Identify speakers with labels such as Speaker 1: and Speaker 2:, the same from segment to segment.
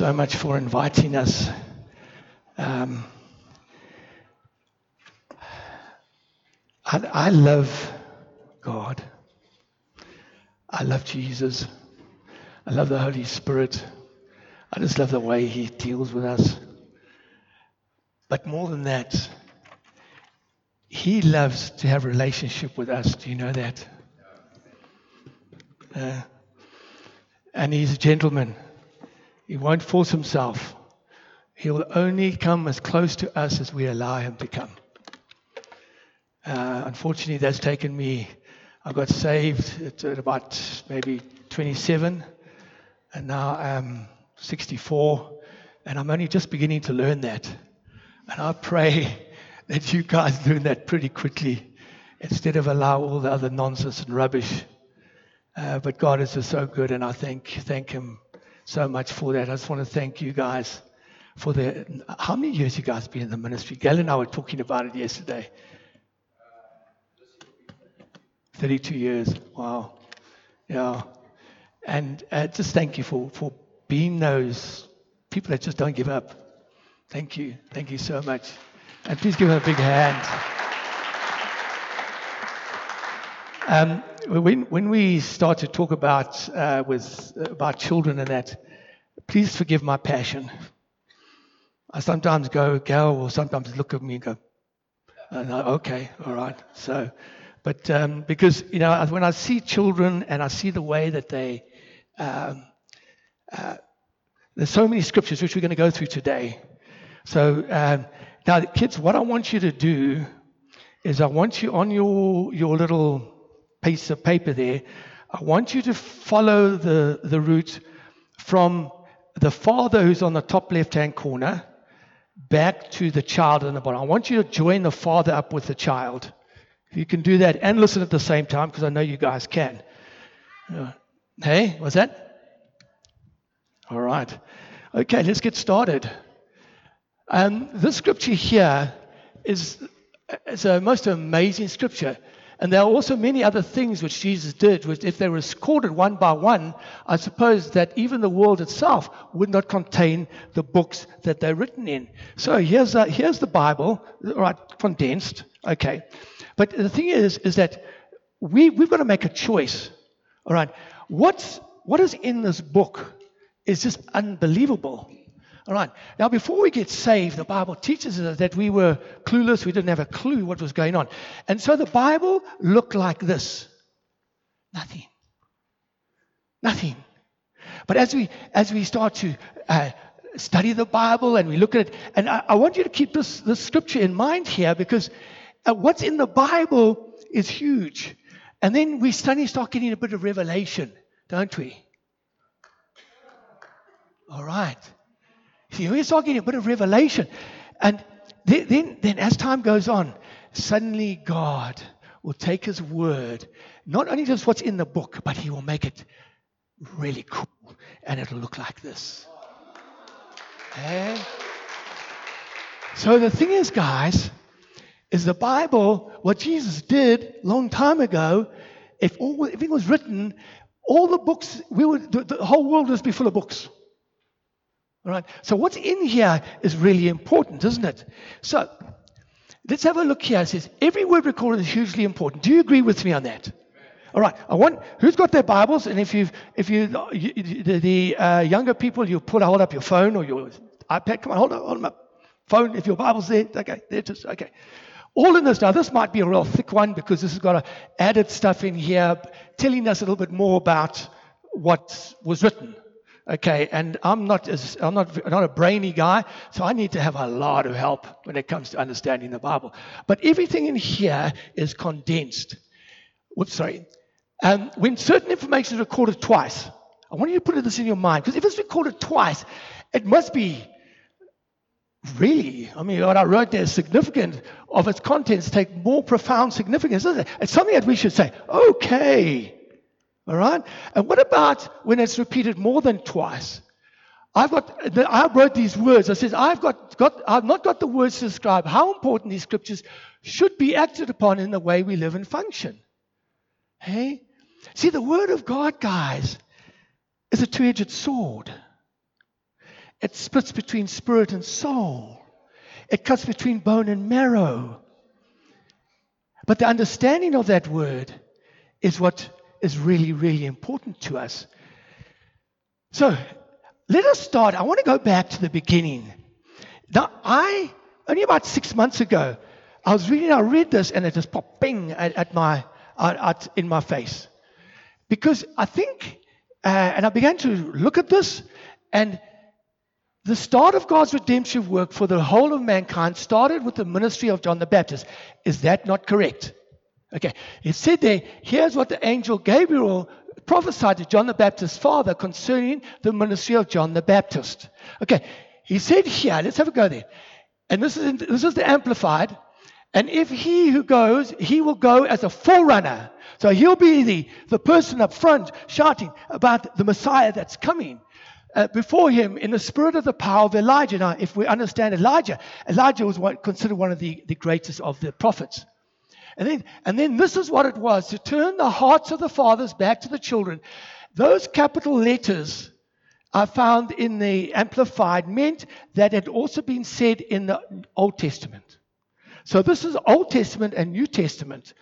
Speaker 1: so much for inviting us. Um, I, I love God. I love Jesus. I love the Holy Spirit. I just love the way He deals with us. But more than that, He loves to have a relationship with us. Do you know that? Uh, and He's a gentleman. He won't force Himself. He'll only come as close to us as we allow Him to come. Uh, unfortunately, that's taken me. I got saved at, at about maybe 27, and now I'm 64, and I'm only just beginning to learn that. And I pray that you guys learn that pretty quickly instead of allow all the other nonsense and rubbish. Uh, but God is just so good, and I thank thank Him so much for that. I just want to thank you guys for the. How many years you guys been in the ministry? Gail and I were talking about it yesterday. 32 years. Wow. Yeah. And uh, just thank you for, for being those people that just don't give up. Thank you. Thank you so much. And please give her a big hand. Um, when, when we start to talk about, uh, with, about children and that, please forgive my passion. I sometimes go, Gail will sometimes look at me and go, and I, okay, all right. So, but um, because, you know, when I see children and I see the way that they, um, uh, there's so many scriptures which we're going to go through today. So, um, now, kids, what I want you to do is I want you on your, your little piece of paper there, I want you to follow the, the route from the father who's on the top left hand corner back to the child in the bottom. I want you to join the father up with the child. If you can do that and listen at the same time, because I know you guys can. Uh, hey, what's that? All right. Okay, let's get started. Um, this scripture here is, is a most amazing scripture. And there are also many other things which Jesus did, which, if they were recorded one by one, I suppose that even the world itself would not contain the books that they're written in. So here's, a, here's the Bible, right, condensed. Okay. But the thing is, is that we, we've got to make a choice. All right. What's, what is in this book is just unbelievable. All right. Now, before we get saved, the Bible teaches us that we were clueless. We didn't have a clue what was going on. And so the Bible looked like this nothing. Nothing. But as we, as we start to uh, study the Bible and we look at it, and I, I want you to keep this, this scripture in mind here because uh, what's in the Bible is huge. And then we suddenly start getting a bit of revelation, don't we? All right. See, we start getting a bit of revelation. And then, then, then as time goes on, suddenly God will take his word, not only just what's in the book, but he will make it really cool. And it'll look like this. So the thing is, guys, is the Bible, what Jesus did long time ago, if all if it was written, all the books, we would the, the whole world would be full of books. All right. So what's in here is really important, isn't it? So let's have a look here. It says every word recorded is hugely important. Do you agree with me on that? All right. I want who's got their Bibles, and if you've if you, you the, the uh, younger people, you put hold up your phone or your iPad. Come on, hold, hold them up. Phone. If your Bible's there, okay, there it is. Okay. All in this now, this might be a real thick one because this has got added stuff in here telling us a little bit more about what was written. Okay, and I'm not as I'm not not a brainy guy, so I need to have a lot of help when it comes to understanding the Bible. But everything in here is condensed. Whoops, sorry. Um, when certain information is recorded twice, I want you to put this in your mind because if it's recorded twice, it must be really, I mean, what I wrote there is significant of its contents take more profound significance, isn't it? It's something that we should say, okay, all right? And what about when it's repeated more than twice? I've got, I wrote these words. I said, I've got, got, I've not got the words to describe how important these scriptures should be acted upon in the way we live and function. Hey? See, the Word of God, guys, is a two edged sword. It splits between spirit and soul, it cuts between bone and marrow. But the understanding of that word is what is really, really important to us. So let us start. I want to go back to the beginning. Now, I, only about six months ago, I was reading, I read this, and it just popped bing at, at my, at, in my face. Because I think, uh, and I began to look at this, and the start of God's redemptive work for the whole of mankind started with the ministry of John the Baptist. Is that not correct? Okay, it said there, here's what the angel Gabriel prophesied to John the Baptist's father concerning the ministry of John the Baptist. Okay, he said here, let's have a go there. And this is, in, this is the Amplified. And if he who goes, he will go as a forerunner. So he'll be the, the person up front shouting about the Messiah that's coming. Uh, before him in the spirit of the power of Elijah. Now, if we understand Elijah, Elijah was what, considered one of the, the greatest of the prophets. And then, and then this is what it was to turn the hearts of the fathers back to the children. Those capital letters I found in the Amplified meant that had also been said in the Old Testament. So this is Old Testament and New Testament.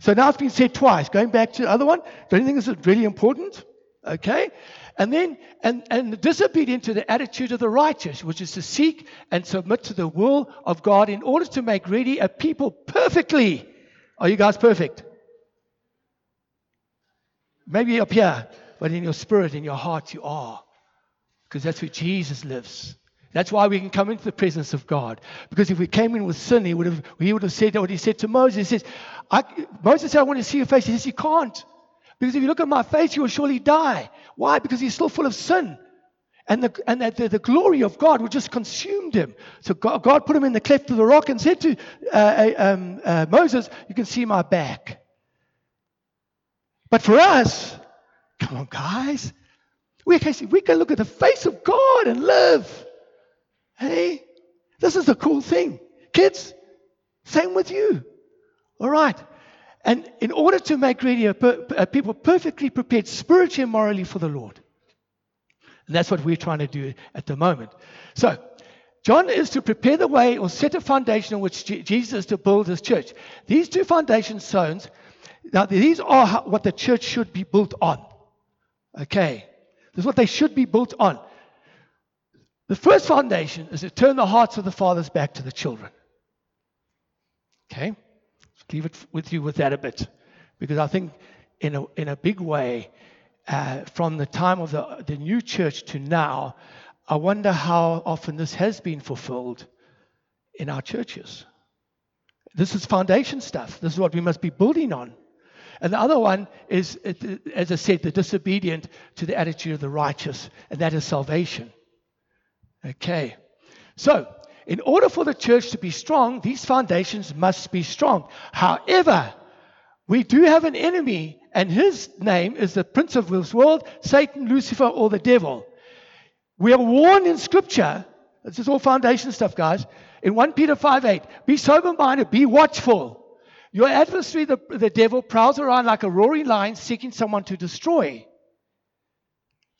Speaker 1: So now it's been said twice. Going back to the other one, don't you think this is really important? Okay? And then, and, and disobedient to the attitude of the righteous, which is to seek and submit to the will of God in order to make ready a people perfectly are you guys perfect? Maybe up here, but in your spirit, in your heart, you are. Because that's where Jesus lives. That's why we can come into the presence of God. Because if we came in with sin, he would have, he would have said what he said to Moses. He says, Moses said, I want to see your face. He says, You can't. Because if you look at my face, you will surely die. Why? Because he's still full of sin. And, the, and the, the, glory of God would just consumed him. So God, God, put him in the cleft of the rock and said to uh, uh, um, uh, Moses, You can see my back. But for us, come on, guys, we can, see, we can look at the face of God and live. Hey, this is a cool thing. Kids, same with you. All right. And in order to make ready a people perfectly prepared spiritually and morally for the Lord, and that's what we're trying to do at the moment. So, John is to prepare the way or set a foundation on which Jesus is to build his church. These two foundation stones, now these are what the church should be built on. Okay. This is what they should be built on. The first foundation is to turn the hearts of the fathers back to the children. Okay? leave it with you with that a bit. Because I think in a, in a big way, uh, from the time of the, the new church to now, I wonder how often this has been fulfilled in our churches. This is foundation stuff. This is what we must be building on. And the other one is, as I said, the disobedient to the attitude of the righteous, and that is salvation. Okay. So, in order for the church to be strong, these foundations must be strong. However, we do have an enemy and his name is the prince of this world, Satan, Lucifer, or the devil. We are warned in scripture, this is all foundation stuff, guys. In 1 Peter 5 8, be sober minded, be watchful. Your adversary, the, the devil, prowls around like a roaring lion seeking someone to destroy.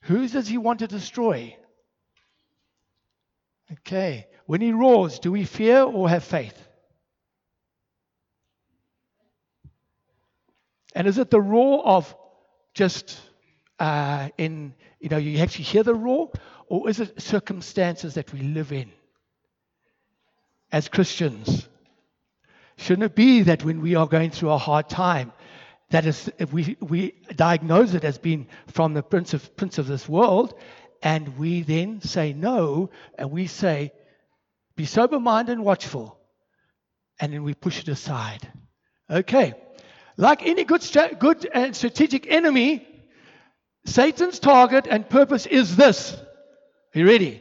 Speaker 1: Who does he want to destroy? Okay. When he roars, do we fear or have faith? And is it the roar of just uh, in, you know, you actually hear the roar? Or is it circumstances that we live in as Christians? Shouldn't it be that when we are going through a hard time, that is, if we, we diagnose it as being from the prince of, prince of this world, and we then say no, and we say, be sober minded and watchful, and then we push it aside. Okay. Like any good, good and strategic enemy, Satan's target and purpose is this. Are you ready?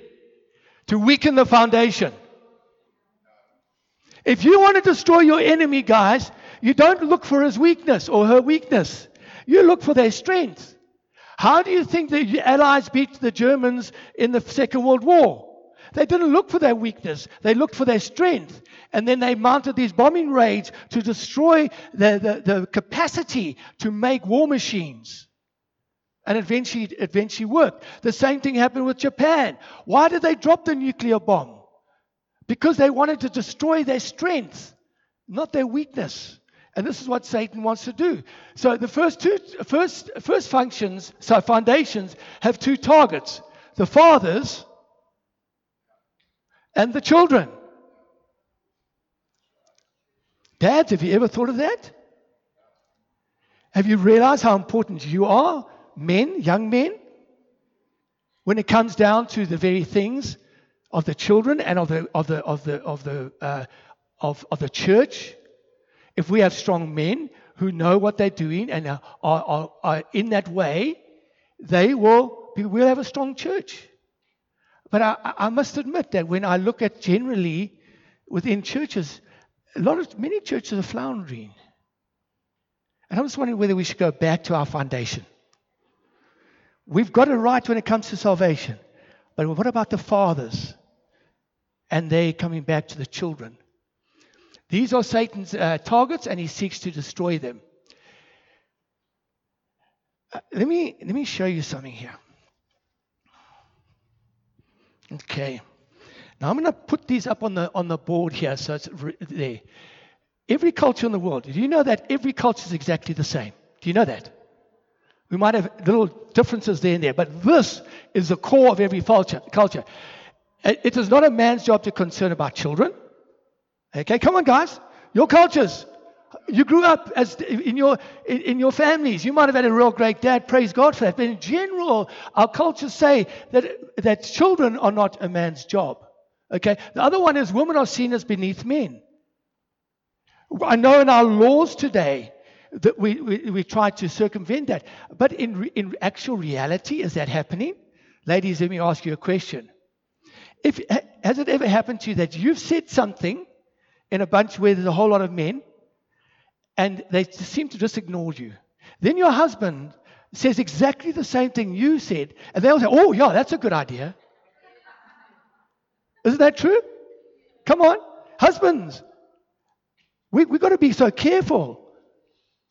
Speaker 1: To weaken the foundation. If you want to destroy your enemy, guys, you don't look for his weakness or her weakness. You look for their strength. How do you think the Allies beat the Germans in the Second World War? They didn't look for their weakness, they looked for their strength. And then they mounted these bombing raids to destroy the, the, the capacity to make war machines. And eventually, eventually worked. The same thing happened with Japan. Why did they drop the nuclear bomb? Because they wanted to destroy their strength, not their weakness. And this is what Satan wants to do. So the first two first first functions, so foundations, have two targets: the fathers and the children. Dads, have you ever thought of that? Have you realized how important you are, men, young men, when it comes down to the very things of the children and of the of the of the of the uh, of, of the church if we have strong men who know what they're doing and are, are, are in that way, they will we'll have a strong church. But I, I must admit that when I look at generally within churches, a lot of many churches are floundering. And I'm just wondering whether we should go back to our foundation. We've got it right when it comes to salvation. But what about the fathers? And they coming back to the children. These are Satan's uh, targets, and he seeks to destroy them. Uh, let, me, let me show you something here. Okay. Now I'm going to put these up on the, on the board here so it's re- there. Every culture in the world, do you know that every culture is exactly the same? Do you know that? We might have little differences there and there, but this is the core of every culture. culture. It is not a man's job to concern about children. Okay, come on, guys. Your cultures. You grew up as in your in, in, your families. You might have had a real great dad. Praise God for that. But in general, our cultures say that that children are not a man's job. Okay. The other one is women are seen as beneath men. I know in our laws today that we, we, we try to circumvent that. But in, in actual reality, is that happening? Ladies, let me ask you a question. If, has it ever happened to you that you've said something in a bunch where there's a whole lot of men and they seem to just ignore you. Then your husband says exactly the same thing you said, and they'll say, Oh, yeah, that's a good idea. Isn't that true? Come on. Husbands, we, we've got to be so careful.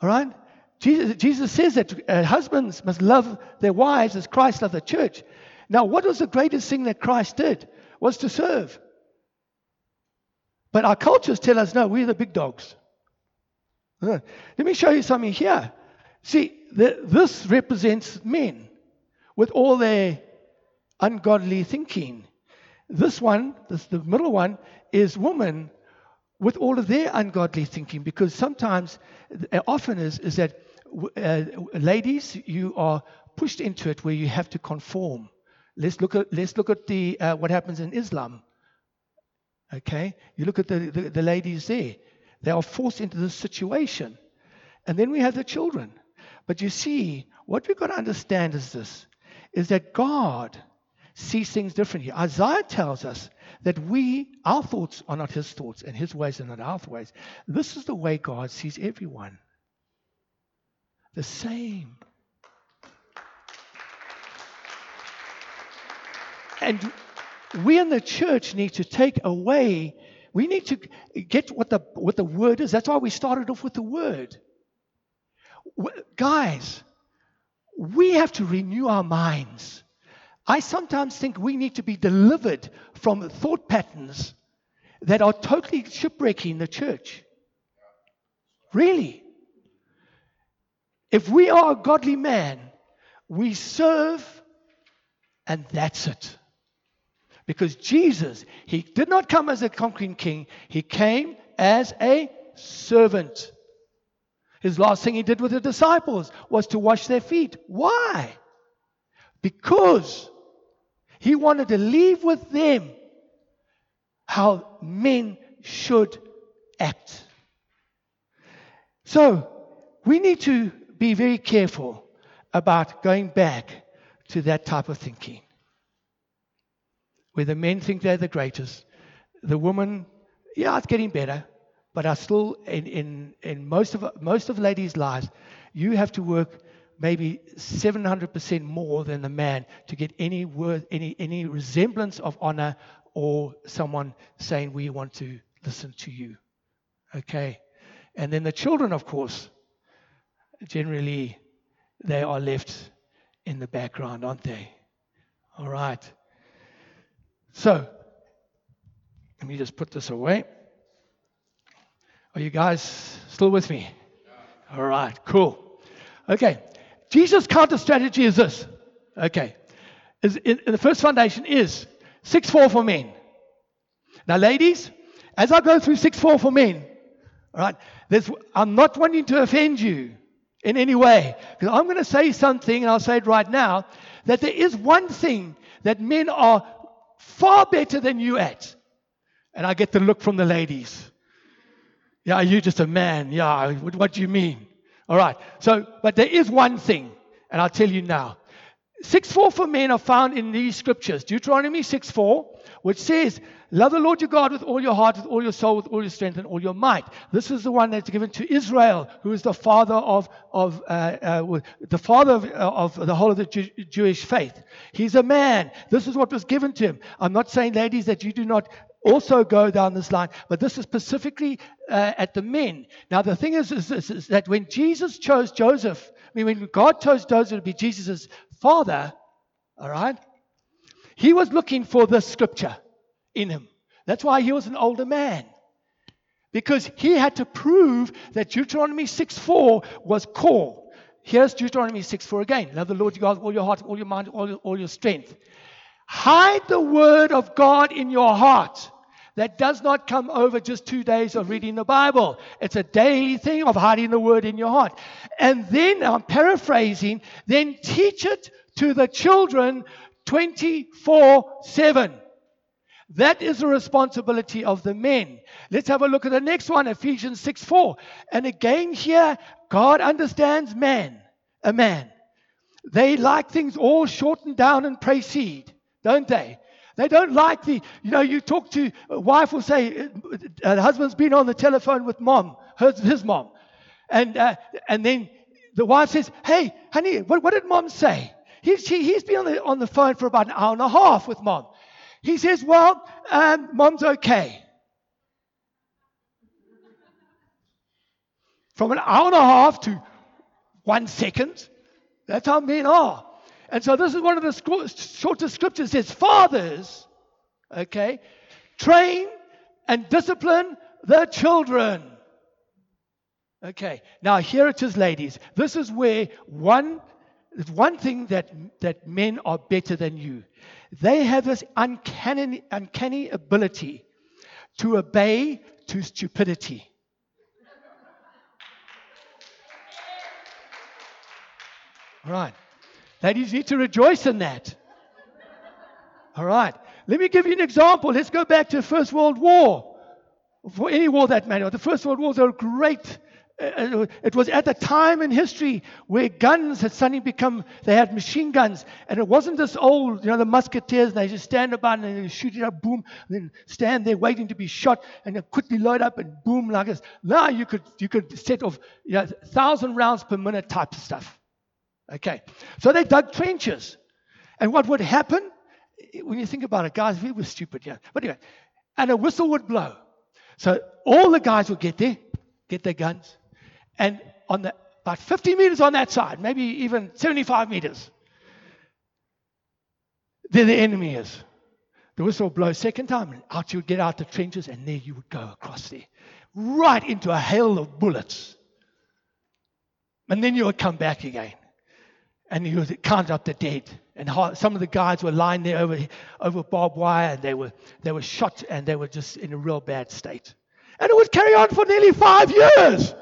Speaker 1: All right? Jesus, Jesus says that uh, husbands must love their wives as Christ loved the church. Now, what was the greatest thing that Christ did? Was to serve. But our cultures tell us, no, we're the big dogs. Let me show you something here. See, the, this represents men with all their ungodly thinking. This one, this, the middle one, is woman with all of their ungodly thinking because sometimes, often is, is that uh, ladies, you are pushed into it where you have to conform. Let's look at, let's look at the, uh, what happens in Islam. Okay? You look at the, the, the ladies there. They are forced into this situation. And then we have the children. But you see, what we've got to understand is this is that God sees things differently. Isaiah tells us that we, our thoughts are not his thoughts, and his ways are not our ways. This is the way God sees everyone. The same. And we in the church need to take away, we need to get what the, what the word is. That's why we started off with the word. Guys, we have to renew our minds. I sometimes think we need to be delivered from thought patterns that are totally shipwrecking the church. Really. If we are a godly man, we serve, and that's it. Because Jesus, he did not come as a conquering king, he came as a servant. His last thing he did with the disciples was to wash their feet. Why? Because he wanted to leave with them how men should act. So, we need to be very careful about going back to that type of thinking where the men think they're the greatest. The woman, yeah, it's getting better, but are still in, in, in most of most of ladies' lives, you have to work maybe 700% more than the man to get any worth, any any resemblance of honor or someone saying, We want to listen to you. Okay. And then the children, of course, generally they are left in the background, aren't they? All right. So, let me just put this away. Are you guys still with me? All right, cool. Okay, Jesus' counter strategy is this. Okay, is in, the first foundation is six four for men. Now, ladies, as I go through six four for men, all right, I'm not wanting to offend you in any way because I'm going to say something, and I'll say it right now, that there is one thing that men are far better than you at, and I get the look from the ladies. Yeah, you're just a man. Yeah, what do you mean? All right. So, but there is one thing, and I'll tell you now. 6 4 for men are found in these scriptures. Deuteronomy 6 4, which says, Love the Lord your God with all your heart, with all your soul, with all your strength, and all your might. This is the one that's given to Israel, who is the father of, of uh, uh, the father of, uh, of, the whole of the Jew- Jewish faith. He's a man. This is what was given to him. I'm not saying, ladies, that you do not also go down this line, but this is specifically uh, at the men. Now, the thing is, is, is, is, that when Jesus chose Joseph, I mean, when God chose Joseph to be Jesus' father, all right, he was looking for the scripture in him. That's why he was an older man. Because he had to prove that Deuteronomy 6 4 was core. Here's Deuteronomy 6 4 again. Love the Lord your God with all your heart, all your mind, all your, all your strength. Hide the word of God in your heart that does not come over just two days of reading the Bible. It's a daily thing of hiding the word in your heart. And then, I'm paraphrasing, then teach it to the children 24 7. That is the responsibility of the men. Let's have a look at the next one, Ephesians 6 4. And again, here, God understands man, a man. They like things all shortened down and precede, don't they? They don't like the, you know, you talk to a wife will say, uh, husband's been on the telephone with mom, his, his mom. And, uh, and then the wife says, hey, honey, what, what did mom say? He, she, he's been on the, on the phone for about an hour and a half with mom. He says, well, um, mom's okay. From an hour and a half to one second. That's how men are. And so this is one of the shortest scriptures. It says, Fathers, okay, train and discipline the children. Okay, now here it is, ladies. This is where one, one thing that, that men are better than you. They have this uncanny, uncanny ability to obey to stupidity. Right. Ladies need to rejoice in that. All right. Let me give you an example. Let's go back to the First World War. For any war that matter. The First World War was a great. Uh, it was at a time in history where guns had suddenly become, they had machine guns. And it wasn't this old, you know, the musketeers, they just stand about and they shoot it up, boom, and then stand there waiting to be shot and then quickly load up and boom like this. Now you could, you could set off, you know, thousand rounds per minute type of stuff. Okay. So they dug trenches. And what would happen? When you think about it, guys, we were stupid, yeah. But anyway, and a whistle would blow. So all the guys would get there, get their guns, and on the about 50 meters on that side, maybe even 75 meters, there the enemy is. The whistle would blow second time, and out you would get out the trenches, and there you would go across there, right into a hail of bullets. And then you would come back again and he was counted up the dead. And some of the guys were lying there over, over barbed wire, and they were, they were shot, and they were just in a real bad state. And it would carry on for nearly five years.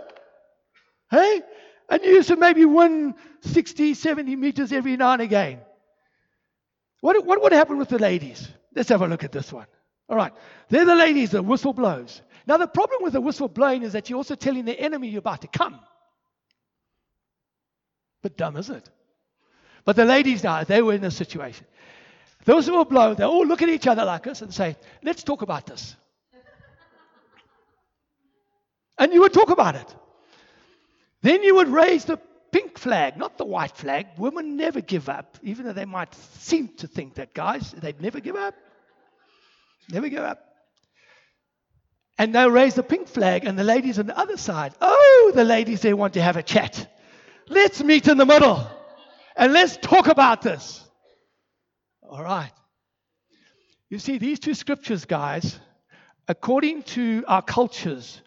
Speaker 1: Hey? And you used to maybe win 60, 70 meters every now and again. What, what would happen with the ladies? Let's have a look at this one. All right. They're the ladies, the whistle blows. Now, the problem with the whistle blowing is that you're also telling the enemy you're about to come. But dumb, isn't it? But the ladies now, they were in a situation. Those who will blow, they all look at each other like us and say, let's talk about this. and you would talk about it. Then you would raise the pink flag, not the white flag. Women never give up, even though they might seem to think that, guys, they'd never give up. We go up. And they'll raise the pink flag, and the ladies on the other side. Oh, the ladies, they want to have a chat. Let's meet in the middle and let's talk about this. All right. You see, these two scriptures, guys, according to our cultures,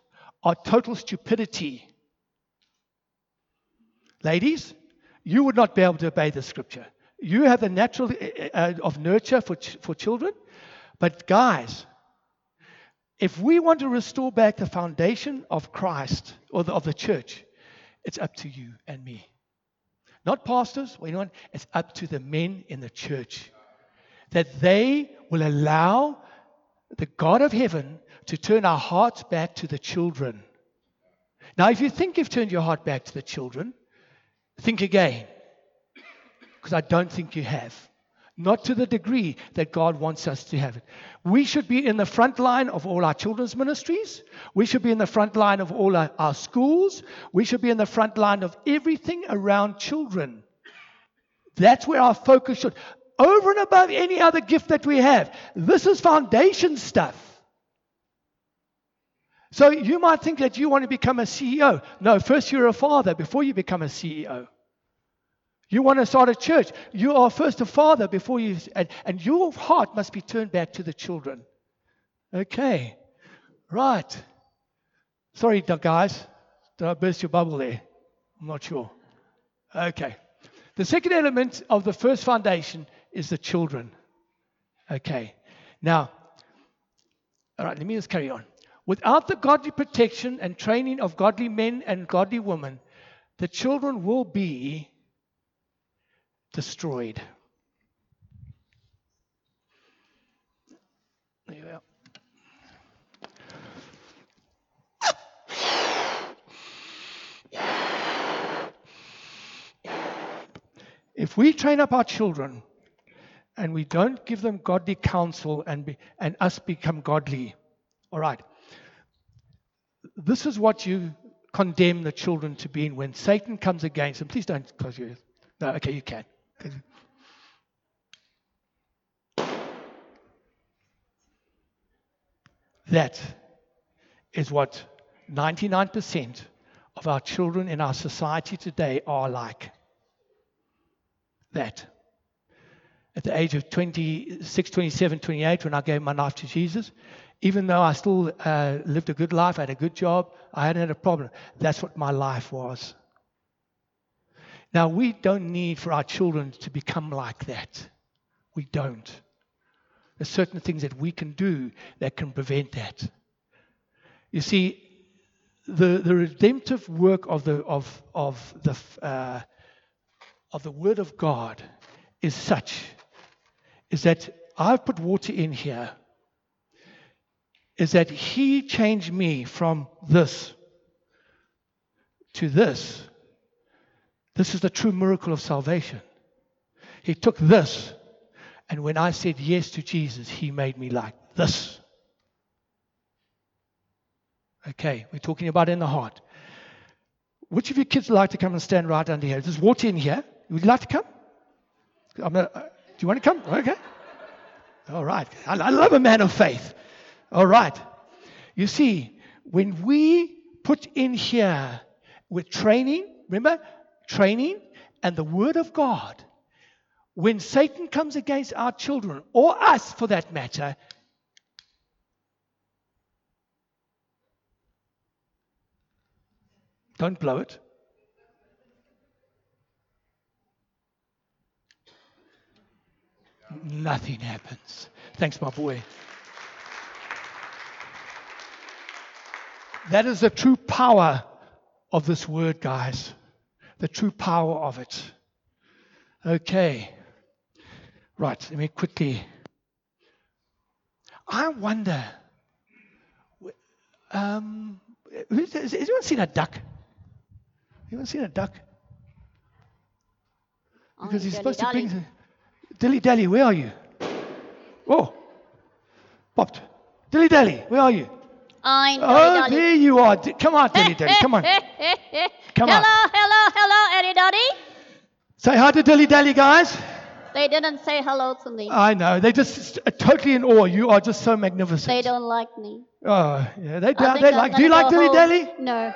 Speaker 1: are total stupidity. Ladies, you would not be able to obey the scripture. You have the natural uh, of nurture for, ch- for children. But, guys, if we want to restore back the foundation of Christ or the, of the church, it's up to you and me. Not pastors or anyone, it's up to the men in the church. That they will allow the God of heaven to turn our hearts back to the children. Now, if you think you've turned your heart back to the children, think again. Because I don't think you have not to the degree that God wants us to have it. We should be in the front line of all our children's ministries. We should be in the front line of all our, our, schools. We should be in the front line of everything around children. That's where our focus should, over and above any other gift that we have. This is foundation stuff. So you might think that you want to become a CEO. No, first you're a father before you become a CEO. You want to start a church. You are first a father before you, and, and your heart must be turned back to the children. Okay, right. Sorry, guys. Did I burst your bubble there? I'm not sure. Okay. The second element of the first foundation is the children. Okay. Now, all right, let me just carry on. Without the godly protection and training of godly men and godly women, the children will be destroyed. There you go. If we train up our children and we don't give them godly counsel and, be, and us become godly, all right, this is what you condemn the children to be in when Satan comes against them. Please don't close your ears. No, okay, you can. That is what 99% of our children in our society today are like. That. At the age of 26, 27, 28, when I gave my life to Jesus, even though I still uh, lived a good life, I had a good job, I hadn't had a problem. That's what my life was. Now, we don't need for our children to become like that. We don't. There's certain things that we can do that can prevent that. You see, the, the redemptive work of the, of, of, the, uh, of the Word of God is such is that I've put water in here, is that He changed me from this to this this is the true miracle of salvation. He took this, and when I said yes to Jesus, He made me like this. Okay, we're talking about in the heart. Which of your kids would like to come and stand right under here? There's water in here. Would you like to come? Uh, do you want to come? Okay. All right. I, I love a man of faith. All right. You see, when we put in here with training, remember, training, and the Word of God, when Satan comes against our children, or us for that matter, don't blow it. Nothing happens. Thanks, my boy. That is the true power of this word, guys the true power of it. Okay. Right, let me quickly. I wonder. Um, has anyone seen a duck? Anyone seen a duck? Because he's supposed to bring. Dilly Dally, where are you? Oh, popped. Dilly Dally, where are you?
Speaker 2: I'm
Speaker 1: Oh, there you are. Come on, Dilly Dally, come on. Come
Speaker 2: hello,
Speaker 1: on. Say hi to Dilly Dally, guys.
Speaker 2: They didn't say hello to me.
Speaker 1: I know. They're just totally in awe. You are just so magnificent.
Speaker 2: They don't like me.
Speaker 1: Oh, yeah. They,
Speaker 2: I think
Speaker 1: they like. Do you like Dilly. Dally?
Speaker 2: No.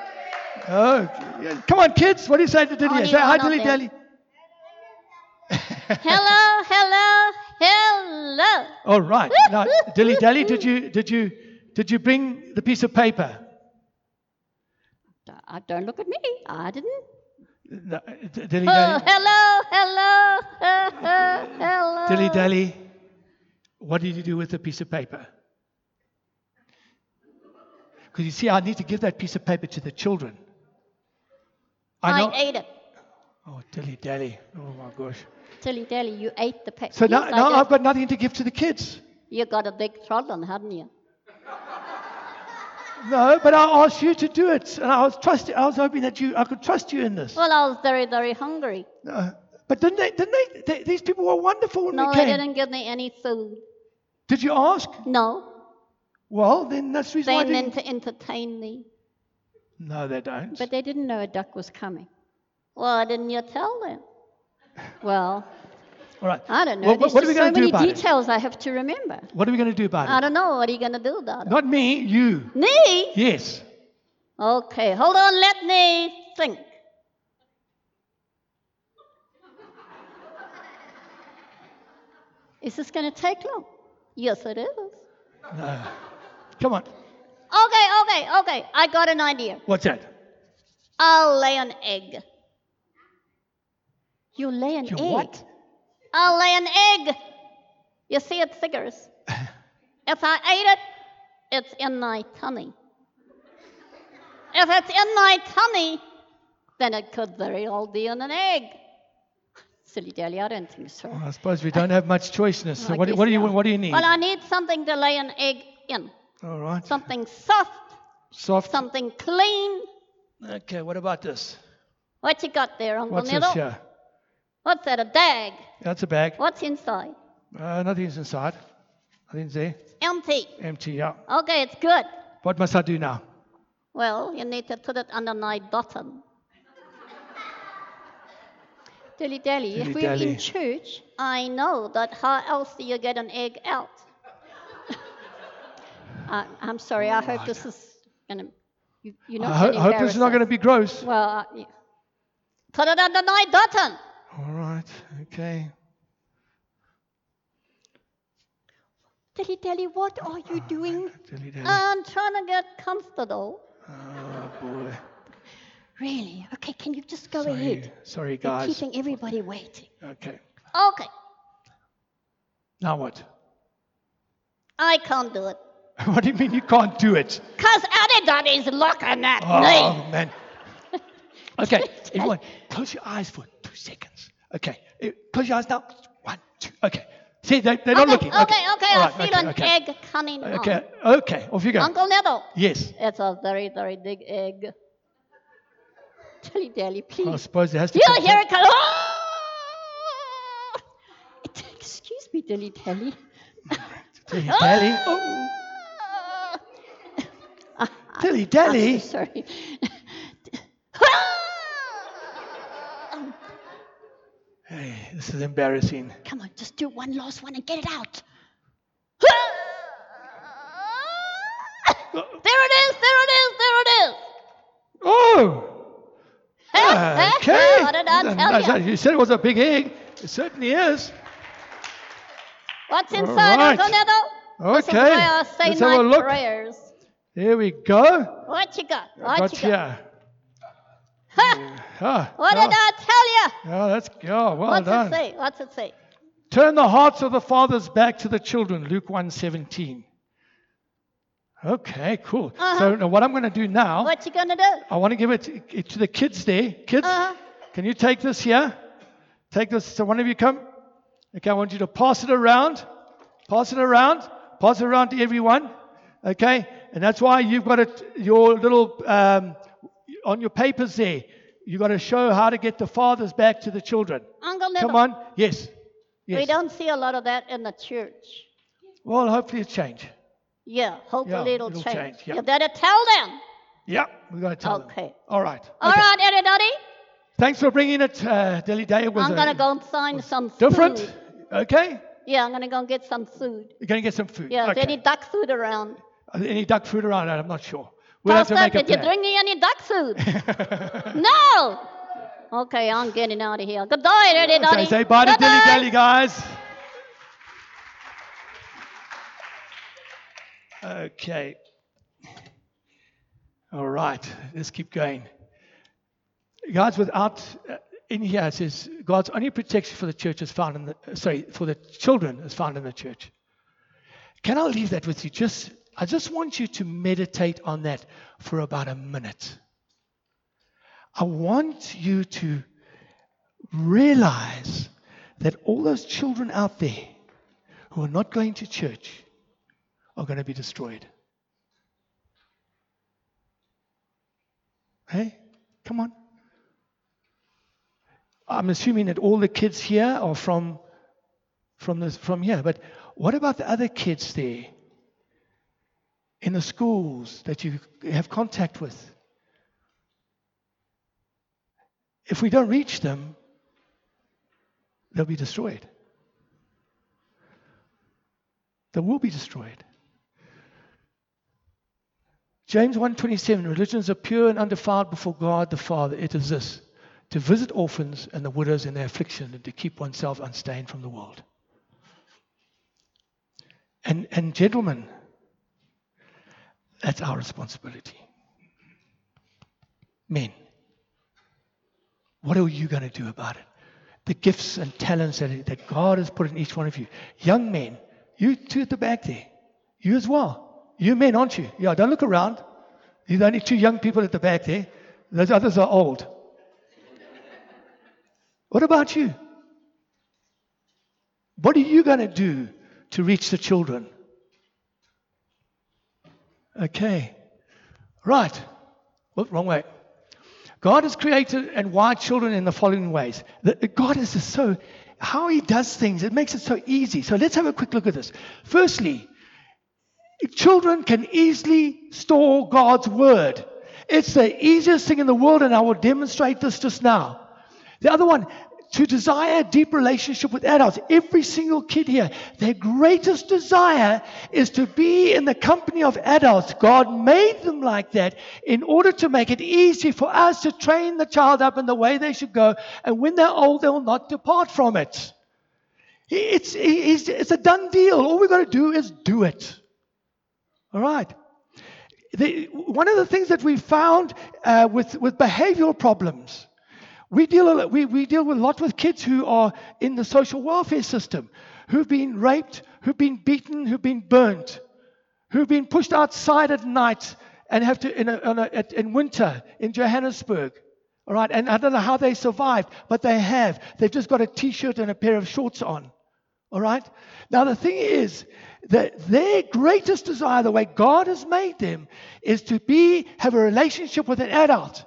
Speaker 1: Oh, yeah. come on, kids. What do you say to Dilly? Say hi, Dilly Dally.
Speaker 2: Hello, hello, hello.
Speaker 1: All right. Now, Dilly Dally, did you did you did you bring the piece of paper?
Speaker 2: Uh, Don't look at me. I didn't.
Speaker 1: Dilly
Speaker 2: Oh,
Speaker 1: Dally.
Speaker 2: hello, hello, hello.
Speaker 1: Dilly Dally. What did you do with the piece of paper? Because you see, I need to give that piece of paper to the children. I
Speaker 2: I ate it.
Speaker 1: Oh, Dilly Dally. Oh my gosh.
Speaker 2: Dilly dally, you ate the pet.
Speaker 1: So now,
Speaker 2: yes,
Speaker 1: now. I've got nothing to give to the kids.
Speaker 2: You got a big problem, hadn't you?
Speaker 1: No, but I asked you to do it, and I was trusting. I was hoping that you, I could trust you in this.
Speaker 2: Well, I was very, very hungry.
Speaker 1: No, but didn't they? Didn't they, they? These people were wonderful when
Speaker 2: No, they
Speaker 1: came.
Speaker 2: didn't give me any food.
Speaker 1: Did you ask?
Speaker 2: No,
Speaker 1: Well, then that's the reason
Speaker 2: they meant to entertain me,
Speaker 1: No, they don't.
Speaker 2: but they didn't know a duck was coming. Why didn't you tell them? Well,
Speaker 1: All right.
Speaker 2: I don't know.
Speaker 1: Well,
Speaker 2: There's
Speaker 1: what are we going
Speaker 2: so
Speaker 1: to do
Speaker 2: many
Speaker 1: about it?
Speaker 2: details I have to remember.
Speaker 1: What are we going to do about it?
Speaker 2: I don't know. What are you going to do about it?
Speaker 1: Not me, you.
Speaker 2: Me?
Speaker 1: Yes.
Speaker 2: Okay, hold on. Let me think. Is this going to take long? Yes, it is.
Speaker 1: No. Come on.
Speaker 2: Okay, okay, okay. I got an idea.
Speaker 1: What's that?
Speaker 2: I'll lay an egg. You lay an
Speaker 1: You
Speaker 2: egg?
Speaker 1: what?
Speaker 2: I'll lay an egg. You see, it figures. if I ate it, it's in my tummy. If it's in my tummy, then it could very well be in an egg. Silly dally, I don't think so.
Speaker 1: Well, I suppose we don't have much choice this. So what, what do you what do you need?
Speaker 2: Well, I need something to lay an egg in.
Speaker 1: All right.
Speaker 2: Something soft,
Speaker 1: Soft.
Speaker 2: something clean.
Speaker 1: Okay. What about this?
Speaker 2: What you got there, Uncle
Speaker 1: What's
Speaker 2: Needle?
Speaker 1: this here?
Speaker 2: What's that, a bag?
Speaker 1: That's a bag.
Speaker 2: What's inside?
Speaker 1: Uh, nothing's inside. Nothing's there.
Speaker 2: Empty.
Speaker 1: Empty. Yeah.
Speaker 2: Okay, it's good.
Speaker 1: What must I do now?
Speaker 2: Well, you need to put it under my bottom. Dilly dally, if we're
Speaker 1: Dilly-dally.
Speaker 2: in church, I know that how else do you get an egg out? I, I'm sorry, I hope this is gonna. You, you're not
Speaker 1: I, ho-
Speaker 2: gonna
Speaker 1: hope this is not going to be gross.
Speaker 2: Well, uh, yeah. put it under my bottom.
Speaker 1: All right. Okay.
Speaker 2: Dilly dally, what are you ah, doing?
Speaker 1: Dilly dally.
Speaker 2: I'm trying to get comfortable.
Speaker 1: oh boy.
Speaker 2: Really? Okay, can you just go
Speaker 1: Sorry.
Speaker 2: ahead?
Speaker 1: Sorry, guys.
Speaker 2: You're keeping everybody waiting.
Speaker 1: Okay.
Speaker 2: Okay,
Speaker 1: Now what?
Speaker 2: I can't do it.
Speaker 1: what do you mean you can't do it?
Speaker 2: Because everybody's looking at me.
Speaker 1: Oh
Speaker 2: me.
Speaker 1: man. Okay, everyone, close your eyes for two seconds. Okay, close your eyes now. One, two. Okay. See, they, they're not
Speaker 2: okay,
Speaker 1: looking.
Speaker 2: okay, okay,
Speaker 1: All
Speaker 2: I
Speaker 1: right,
Speaker 2: feel
Speaker 1: okay,
Speaker 2: an
Speaker 1: okay.
Speaker 2: egg coming
Speaker 1: Okay, okay, off you go.
Speaker 2: on. Uncle Nettle,
Speaker 1: Yes.
Speaker 2: it's a very, very big egg. Dilly dally, please.
Speaker 1: Oh, I
Speaker 2: please.
Speaker 1: suppose there has to
Speaker 2: Yeah,
Speaker 1: be.
Speaker 2: here it comes. Oh! It- Excuse me, Dilly dally.
Speaker 1: Dilly dally. Oh, dilly dally.
Speaker 2: I'm so sorry.
Speaker 1: Hey, this is embarrassing.
Speaker 2: Come on, just do one last one and get it out. there it is, there it is, there it is.
Speaker 1: Oh. Okay.
Speaker 2: what did I tell you?
Speaker 1: You said it was a big egg. It certainly is.
Speaker 2: What's inside,
Speaker 1: right.
Speaker 2: Nettle? This is
Speaker 1: Okay.
Speaker 2: Uh, say
Speaker 1: Let's have a look.
Speaker 2: prayers.
Speaker 1: Here we go.
Speaker 2: What you got? What
Speaker 1: got
Speaker 2: you got?
Speaker 1: here.
Speaker 2: Ha!
Speaker 1: Ah,
Speaker 2: What
Speaker 1: ah.
Speaker 2: did I tell you?
Speaker 1: Oh, that's oh, well
Speaker 2: What's
Speaker 1: done.
Speaker 2: it say? What's it say?
Speaker 1: Turn the hearts of the fathers back to the children. Luke 1:17. Okay, cool.
Speaker 2: Uh-huh.
Speaker 1: So now what I'm going to do now,
Speaker 2: What you gonna do?
Speaker 1: I want to give it to, to the kids there. Kids,
Speaker 2: Uh-huh.
Speaker 1: can you take this here? Take this. So one of you come. Okay, I want you to pass it around. Pass it around. Pass it around to everyone. Okay, and that's why you've got it. Your little um, on your papers there. you've got to show how to get the fathers back to the children.
Speaker 2: Uncle
Speaker 1: Come on. Yes.
Speaker 2: We don't see a lot of that in the church.
Speaker 1: Well, hopefully it's change.
Speaker 2: Yeah, hopefully
Speaker 1: Yeah,
Speaker 2: it'll,
Speaker 1: it'll
Speaker 2: change.
Speaker 1: change, yeah.
Speaker 2: You better tell them.
Speaker 1: Yeah, we got to tell them.
Speaker 2: Okay.
Speaker 1: All right.
Speaker 2: All
Speaker 1: okay.
Speaker 2: right, everybody.
Speaker 1: Thanks for bringing it, uh, Dilly Day. It
Speaker 2: I'm
Speaker 1: uh,
Speaker 2: gonna go and find some food.
Speaker 1: different.
Speaker 2: food.
Speaker 1: Okay?
Speaker 2: Yeah, I'm gonna go and get some food.
Speaker 1: You're going to get some food.
Speaker 2: Yeah, is
Speaker 1: okay.
Speaker 2: any duck food around?
Speaker 1: Are there any duck food around? I'm not sure. We'll have to
Speaker 2: Pastor,
Speaker 1: make a
Speaker 2: did you
Speaker 1: plan.
Speaker 2: bring me any duck food? no. Okay, I'm getting out of here. Good night, everybody.
Speaker 1: Okay, say bye to Dilly. Dally, guys. Okay. All right, let's keep going. Guys, without uh, in here it says God's only protection for the church is found in the sorry for the children is found in the church. Can I leave that with you? Just I just want you to meditate on that for about a minute. I want you to realize that all those children out there who are not going to church are going to be destroyed. Hey, come on. I'm assuming that all the kids here are from from this from here, but what about the other kids there in the schools that you have contact with? If we don't reach them, they'll be destroyed. They will be destroyed. James 1:27 religions are pure and undefiled before God the Father it is this to visit orphans and the widows in their affliction and to keep oneself unstained from the world. And and gentlemen that's our responsibility. Men what are you going to do about it? The gifts and talents that, that God has put in each one of you. Young men, you two at the back there, you as well. You men, aren't you? Yeah, don't look around. There's only two young people at the back there. Those others are old. What about you? What are you going to do to reach the children? Okay. Right. Whoop, wrong way. God has created and wired children in the following ways. God is just so, how He does things, it makes it so easy. So let's have a quick look at this. Firstly, children can easily store God's word. It's the easiest thing in the world, and I will demonstrate this just now. The other one, to desire a deep relationship with adults. Every single kid here, their greatest desire is to be in the company of adults. God made them like that in order to make it easy for us to train the child up in the way they should go. And when they're old, they will not depart from it. It's, it's, it's a done deal. All we've got to do is do it. All right. The, one of the things that we found uh, with, with behavioral problems, we deal, a- we, we deal with a lot with kids who are in the social welfare system, who've been raped, who've been beaten, who've been burnt, who've been pushed outside at night and have to, in, a, on a, in winter in Johannesburg. All right. And I don't know how they survived, but they have. They've just got a t shirt and a pair of shorts on. All right? Now, the thing is that their greatest desire, the way God has made them, is to be, have a relationship with an adult.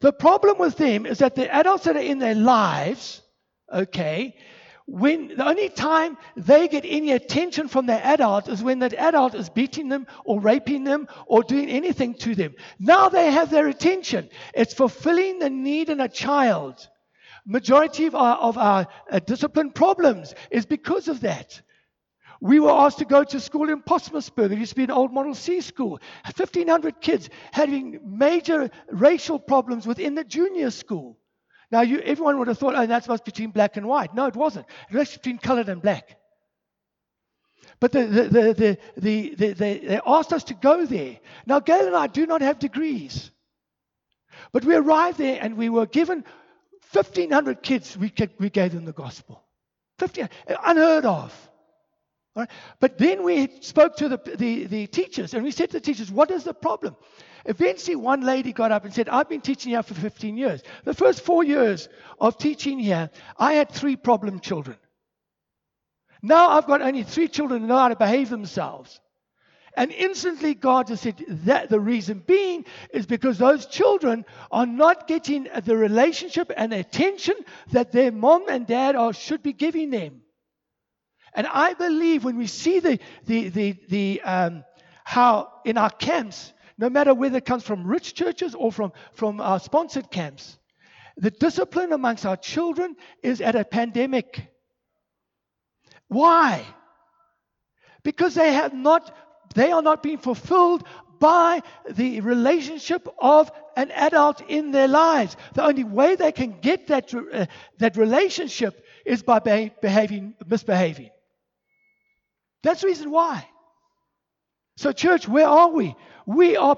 Speaker 1: The problem with them is that the adults that are in their lives, okay, when the only time they get any attention from their adult is when that adult is beating them or raping them or doing anything to them. Now they have their attention. It's fulfilling the need in a child. Majority of our, of our uh, discipline problems is because of that. We were asked to go to school in Postmasburg. It used to be an old Model C school. 1,500 kids having major racial problems within the junior school. Now, you, everyone would have thought, oh, that's what's between black and white. No, it wasn't. It was between colored and black. But the, the, the, the, the, the, they, asked us to go there. Now, Gail and I do not have degrees. But we arrived there and we were given 1,500 kids, we, we gave them the gospel. 15, unheard of. Right? But then we spoke to the, the, the teachers and we said to the teachers, What is the problem? Eventually, one lady got up and said, I've been teaching here for 15 years. The first four years of teaching here, I had three problem children. Now I've got only three children who know how to behave themselves. And instantly, God just said that the reason being is because those children are not getting the relationship and attention that their mom and dad are, should be giving them. And I believe when we see the, the, the, the um, how in our camps, no matter whether it comes from rich churches or from, from our sponsored camps, the discipline amongst our children is at a pandemic. Why? Because they have not, they are not being fulfilled by the relationship of an adult in their lives. The only way they can get that, uh, that relationship is by behaving, misbehaving. That's the reason why. So, church, where are we? We are,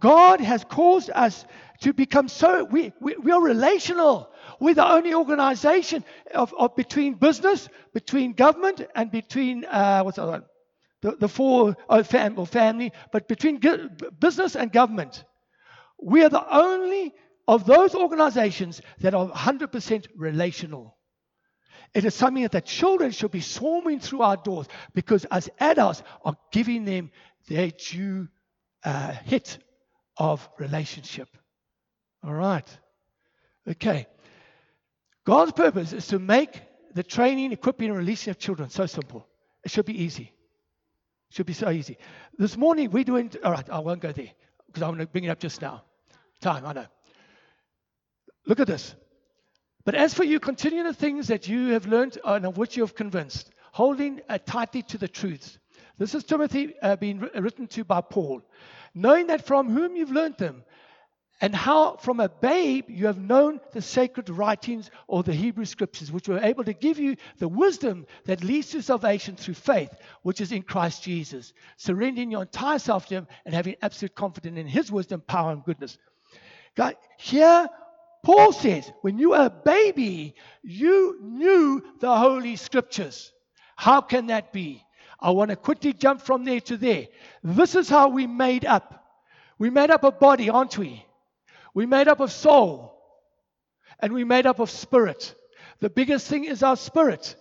Speaker 1: God has caused us to become so, we, we, we are relational. We're the only organization of, of between business, between government, and between, uh, what's the other one? The, the four oh, fam, or family, but between business and government. We are the only of those organizations that are 100% relational. It is something that the children should be swarming through our doors because as adults are giving them their due uh, hit of relationship. All right. Okay. God's purpose is to make the training, equipping, and releasing of children so simple. It should be easy. It should be so easy. This morning we're doing, all right, I won't go there because I want to bring it up just now. Time, I know. Look at this. But as for you, continue the things that you have learned and of which you have convinced, holding uh, tightly to the truths. This is Timothy uh, being written to by Paul. Knowing that from whom you've learned them, and how from a babe you have known the sacred writings or the Hebrew scriptures, which were able to give you the wisdom that leads to salvation through faith, which is in Christ Jesus, surrendering your entire self to Him and having absolute confidence in His wisdom, power, and goodness. God, here Paul says, when you were a baby, you knew the Holy Scriptures. How can that be? I want to quickly jump from there to there. This is how we made up. We made up a body, aren't we? We made up of soul. And we made up of spirit. The biggest thing is our spirit.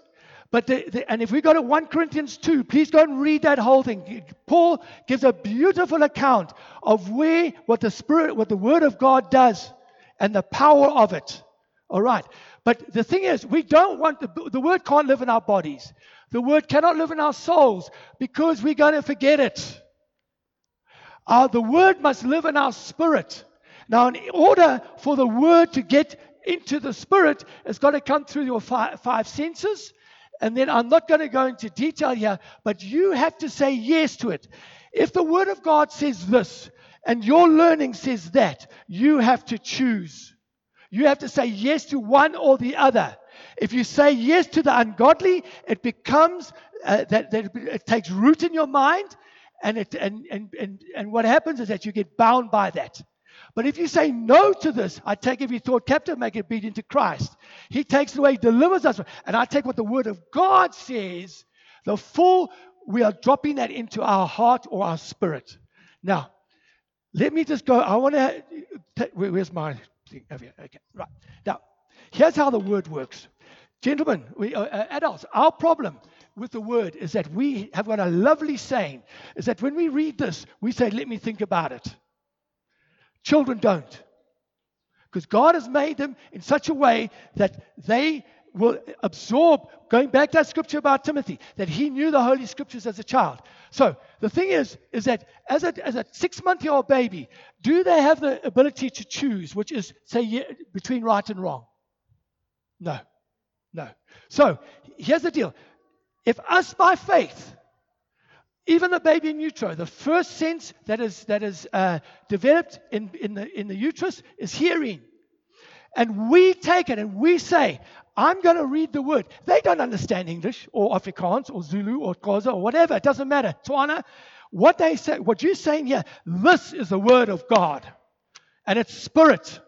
Speaker 1: But the, the, and if we go to 1 Corinthians 2, please go and read that whole thing. Paul gives a beautiful account of where what the spirit, what the word of God does and the power of it. All right. But the thing is, we don't want the, the word can't live in our bodies. The word cannot live in our souls because we're going to forget it. Uh, the word must live in our spirit. Now, in order for the word to get into the spirit, it's got to come through your five, five senses. And then I'm not going to go into detail here, but you have to say yes to it. If the word of God says this, and your learning says that, you have to choose. You have to say yes to one or the other. If you say yes to the ungodly, it becomes uh, that, that, it takes root in your mind, and, it, and, and, and, and what happens is that you get bound by that. But if you say no to this, I take every thought captive, make it obedient to Christ. He takes it away, delivers us. And I take what the Word of God says, the full, we are dropping that into our heart or our spirit. Now, let me just go. I want to. Where's my thing? Over here. Okay, right. Now, here's how the word works. Gentlemen, we, uh, uh, adults, our problem with the word is that we have got a lovely saying is that when we read this, we say, let me think about it. Children don't. Because God has made them in such a way that they will absorb, going back to that scripture about Timothy, that he knew the Holy Scriptures as a child. So the thing is, is that as a, as a six month old baby, do they have the ability to choose, which is, say, between right and wrong? No. No. So here's the deal. If us by faith, even the baby in utero, the first sense that is, that is uh, developed in, in, the, in the uterus is hearing. And we take it and we say, I'm going to read the word. They don't understand English or Afrikaans or Zulu or Xhosa or whatever. It doesn't matter. Tswana. What they say, what you're saying here, this is the word of God. And it's spirit.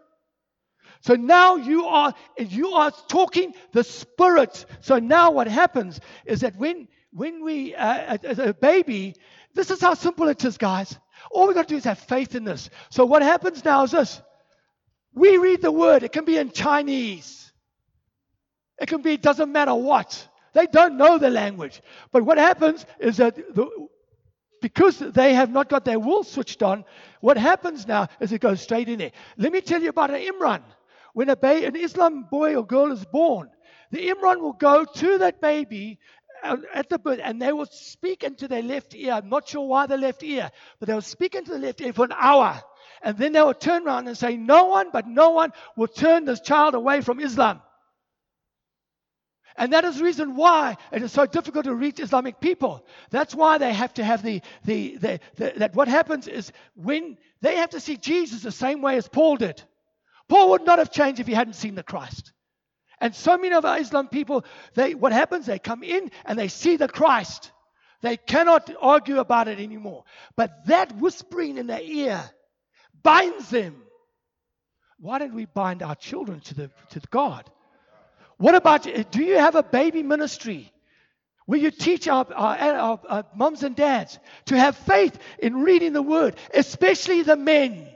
Speaker 1: So now you are you are talking the spirit. So now what happens is that when when we uh, as a baby, this is how simple it is, guys. All we got to do is have faith in this. So what happens now is this: we read the word. It can be in Chinese. It can be, it doesn't matter what. They don't know the language. But what happens is that the, because they have not got their will switched on, what happens now is it goes straight in there. Let me tell you about an Imran. When a ba- an Islam boy or girl is born, the Imran will go to that baby uh, at the birth and they will speak into their left ear. I'm not sure why the left ear, but they will speak into the left ear for an hour. And then they will turn around and say, No one but no one will turn this child away from Islam. And that is the reason why it is so difficult to reach Islamic people. That's why they have to have the, the, the, the, that what happens is when they have to see Jesus the same way as Paul did. Paul would not have changed if he hadn't seen the Christ. And so many of our Islam people, they, what happens? They come in and they see the Christ. They cannot argue about it anymore. But that whispering in their ear binds them. Why don't we bind our children to, the, to God? What about, do you have a baby ministry where you teach our, our, our, our moms and dads to have faith in reading the word, especially the men?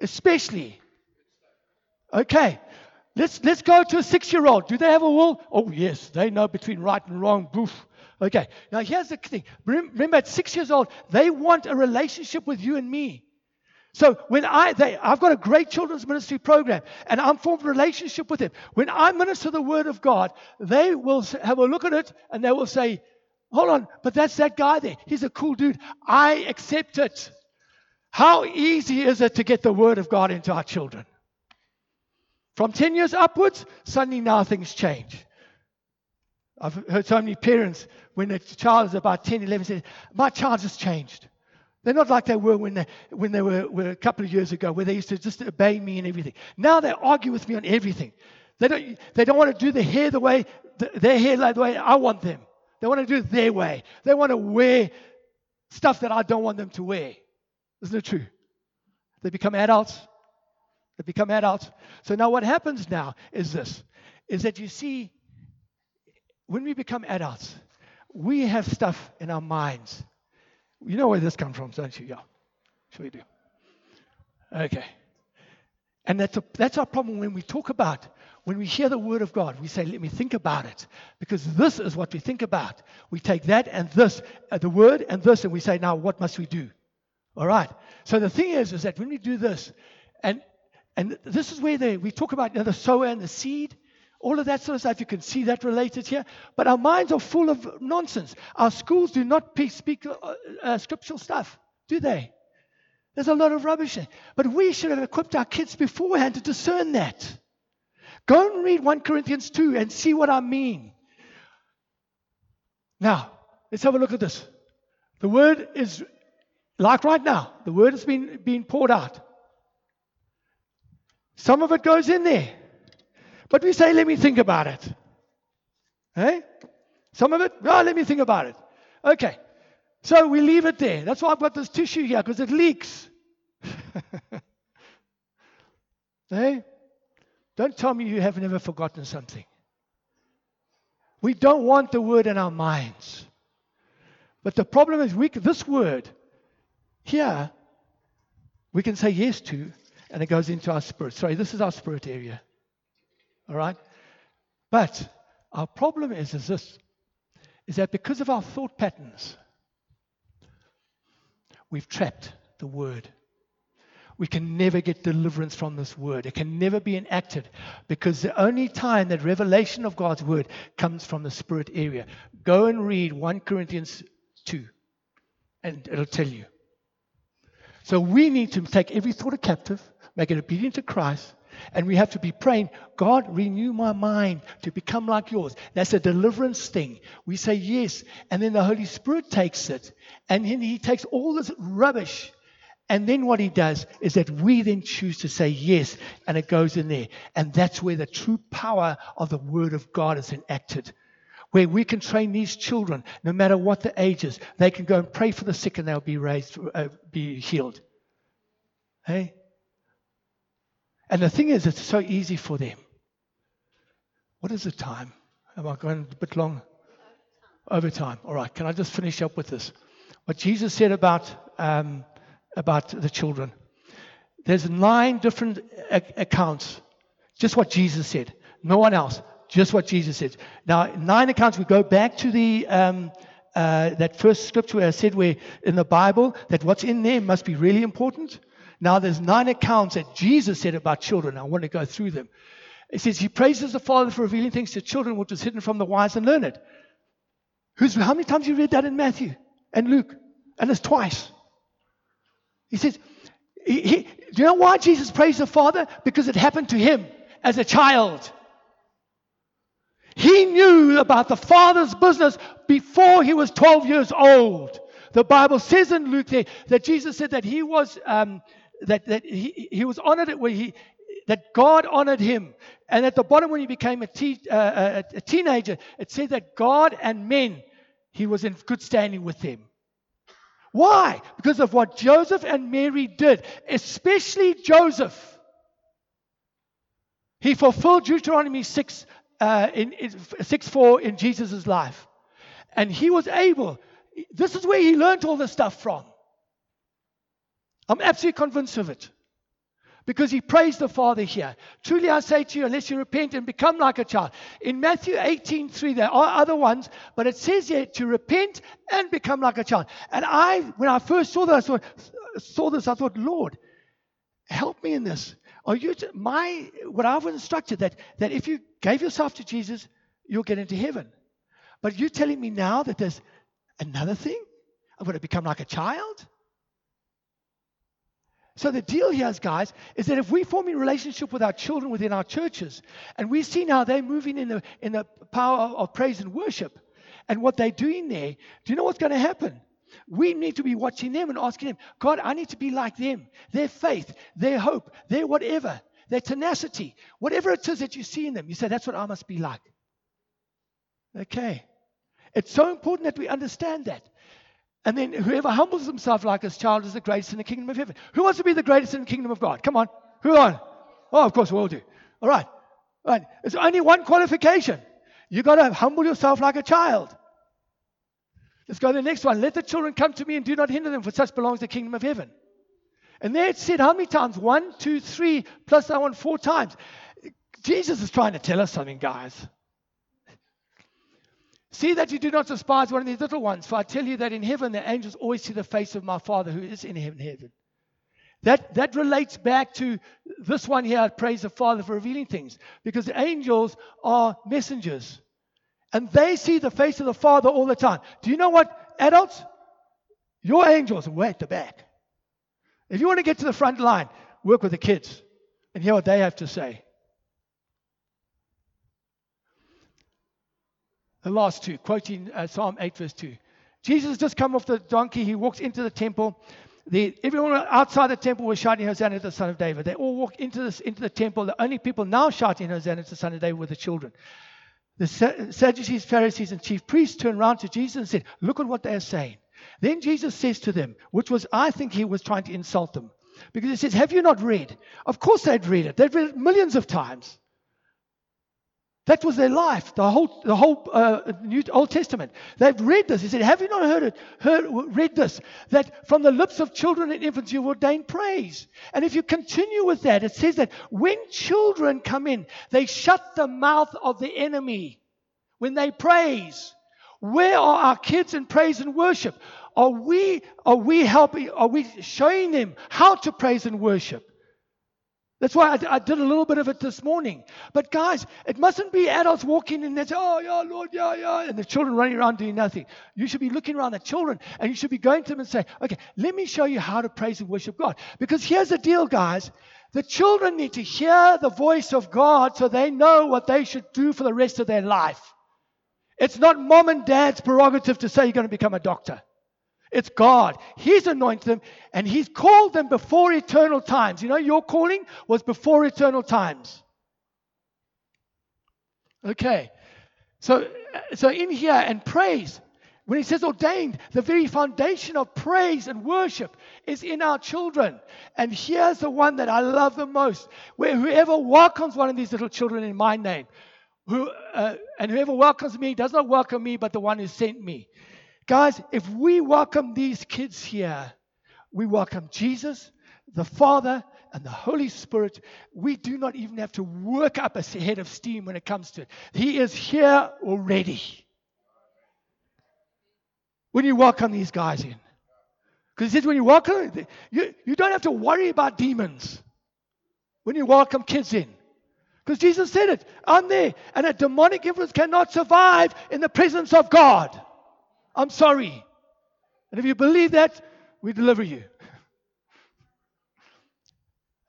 Speaker 1: Especially. Okay. Let's, let's go to a six year old. Do they have a will? Oh, yes. They know between right and wrong. Boof. Okay. Now, here's the thing. Remember, at six years old, they want a relationship with you and me. So when I, they, I've got a great children's ministry program, and I'm formed a relationship with them. When I minister the word of God, they will have a look at it, and they will say, "Hold on, but that's that guy there. He's a cool dude. I accept it." How easy is it to get the word of God into our children? From 10 years upwards, suddenly now things change. I've heard so many parents, when a child is about 10, 11, say, My child has changed. They're not like they were when they, when they were, were, a couple of years ago, where they used to just obey me and everything. Now they argue with me on everything. They don't, they don't want to do the hair the way, the, their hair like the way I want them. They want to do it their way. They want to wear stuff that I don't want them to wear. Isn't it true? They become adults. They become adults. So now what happens now is this, is that you see, when we become adults, we have stuff in our minds you know where this comes from, don't you? Yeah. Sure you do. Okay. And that's, a, that's our problem when we talk about, when we hear the word of God, we say, let me think about it. Because this is what we think about. We take that and this, uh, the word and this, and we say, now what must we do? All right. So the thing is, is that when we do this, and and this is where we talk about you know, the sower and the seed all of that sort of stuff. You can see that related here. But our minds are full of nonsense. Our schools do not speak uh, uh, scriptural stuff, do they? There's a lot of rubbish there. But we should have equipped our kids beforehand to discern that. Go and read 1 Corinthians 2 and see what I mean. Now, let's have a look at this. The word is, like right now, the word has been, been poured out. Some of it goes in there. But we say, let me think about it. Hey? Some of it, oh, let me think about it. Okay. So we leave it there. That's why I've got this tissue here, because it leaks. hey? Don't tell me you have never forgotten something. We don't want the word in our minds. But the problem is, we, this word here, we can say yes to, and it goes into our spirit. Sorry, this is our spirit area. All right? But our problem is, is this is that because of our thought patterns, we've trapped the word. We can never get deliverance from this word. It can never be enacted because the only time that revelation of God's word comes from the spirit area. Go and read 1 Corinthians 2, and it'll tell you. So we need to take every thought captive, make it obedient to Christ, and we have to be praying, God, renew my mind to become like yours. That's a deliverance thing. We say yes, and then the Holy Spirit takes it, and then He takes all this rubbish. And then what He does is that we then choose to say yes, and it goes in there. And that's where the true power of the Word of God is enacted. Where we can train these children, no matter what the age is, they can go and pray for the sick and they'll be raised, uh, be healed. Hey? And the thing is, it's so easy for them. What is the time? Am I going a bit long? Over time. All right. Can I just finish up with this? What Jesus said about um, about the children. There's nine different accounts. Just what Jesus said. No one else. Just what Jesus said. Now, nine accounts. We go back to the um, uh, that first scripture I said where in the Bible that what's in there must be really important. Now, there's nine accounts that Jesus said about children. I want to go through them. It says, He praises the Father for revealing things to children which was hidden from the wise and learned. Who's, how many times you read that in Matthew and Luke? And it's twice. He says, he, he, Do you know why Jesus praised the Father? Because it happened to him as a child. He knew about the Father's business before he was 12 years old. The Bible says in Luke there that Jesus said that he was um, that, that he, he was honored at where he that God honored him. And at the bottom, when he became a, te- uh, a, a teenager, it said that God and men, he was in good standing with them. Why? Because of what Joseph and Mary did, especially Joseph. He fulfilled Deuteronomy 6, uh, in, in 6 4 in Jesus' life. And he was able, this is where he learned all this stuff from. I'm absolutely convinced of it. Because he praised the Father here. Truly I say to you, unless you repent and become like a child. In Matthew 18, 3, there are other ones, but it says here to repent and become like a child. And I, when I first saw this, I thought, saw this, I thought, Lord, help me in this. Are you my what I was instructed that that if you gave yourself to Jesus, you'll get into heaven. But you're telling me now that there's another thing? I'm going to become like a child? So the deal here is, guys, is that if we form a relationship with our children within our churches, and we see now they're moving in the in the power of, of praise and worship, and what they're doing there, do you know what's going to happen? We need to be watching them and asking them, God, I need to be like them. Their faith, their hope, their whatever, their tenacity, whatever it is that you see in them, you say, that's what I must be like. Okay. It's so important that we understand that. And then whoever humbles himself like this child is the greatest in the kingdom of heaven. Who wants to be the greatest in the kingdom of God? Come on. Who on? Oh, of course we all do. All right. All right. There's only one qualification. You've got to humble yourself like a child. Let's go to the next one. Let the children come to me and do not hinder them, for such belongs the kingdom of heaven. And there it said how many times? One, two, three, plus that one four times. Jesus is trying to tell us something, guys. See that you do not despise one of these little ones, for I tell you that in heaven the angels always see the face of my Father who is in heaven. That, that relates back to this one here, praise the Father for revealing things, because the angels are messengers. And they see the face of the Father all the time. Do you know what, adults? Your angels are way at the back. If you want to get to the front line, work with the kids and hear what they have to say. The last two, quoting uh, Psalm 8, verse 2. Jesus just come off the donkey. He walks into the temple. The, everyone outside the temple was shouting Hosanna to the Son of David. They all walk into, this, into the temple. The only people now shouting Hosanna to the Son of David were the children. The Sadducees, Pharisees, and chief priests turned around to Jesus and said, Look at what they are saying. Then Jesus says to them, which was, I think he was trying to insult them, because he says, Have you not read? Of course they'd read it. They'd read it millions of times. That was their life, the whole, the whole uh, New Old Testament. They've read this. He said, Have you not heard it, heard, read this? That from the lips of children and infants you ordain praise. And if you continue with that, it says that when children come in, they shut the mouth of the enemy when they praise. Where are our kids in praise and worship? Are we, are we helping, are we showing them how to praise and worship? That's why I, I, did a little bit of it this morning. But guys, it mustn't be adults walking in and say, oh, yeah, Lord, yeah, yeah, and the children running around doing nothing. You should be looking around at children and you should be going to them and say, okay, let me show you how to praise and worship God. Because here's the deal, guys. The children need to hear the voice of God so they know what they should do for the rest of their life. It's not mom and dad's prerogative to say you're going to become a doctor. It's God. He's anointed them and He's called them before eternal times. You know, your calling was before eternal times. Okay. So, so in here, and praise, when he says ordained, the very foundation of praise and worship is in our children. And here's the one that I love the most where whoever welcomes one of these little children in my name, who, uh, and whoever welcomes me does not welcome me, but the one who sent me. Guys, if we welcome these kids here, we welcome Jesus, the Father, and the Holy Spirit. We do not even have to work up a head of steam when it comes to it. He is here already. When you welcome these guys in. Because he says when you welcome, you, you don't have to worry about demons when you welcome kids in. Because Jesus said it, I'm there. And a demonic influence cannot survive in the presence of God. I'm sorry. And if you believe that, we deliver you.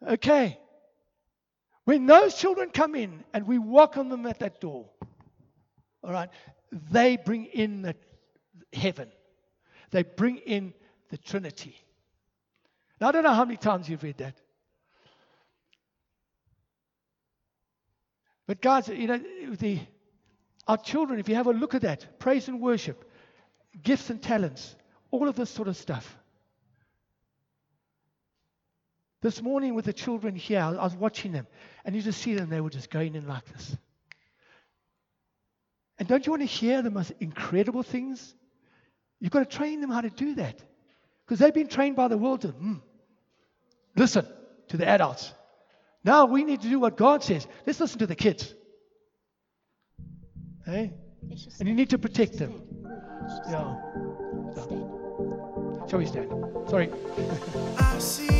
Speaker 1: okay. When those children come in and we welcome them at that door, All right. They bring in the heaven. They bring in the Trinity. Now I don't know how many times you've read that. But guys, you know, the our children, if you have a look at that, praise and worship, gifts and talents, all of this sort of stuff. This morning with the children here, I was watching them, and you just see them, they were just going in like this. And don't you want to hear the most incredible things? You've got to train them how to do that. Because they've been trained by the world to mm, listen to the adults. Now we need to do what God says. Let's listen to the kids. Hey? And you need to protect them. Yeah.
Speaker 2: Stand.
Speaker 1: Shall we stand? Sorry.
Speaker 3: I see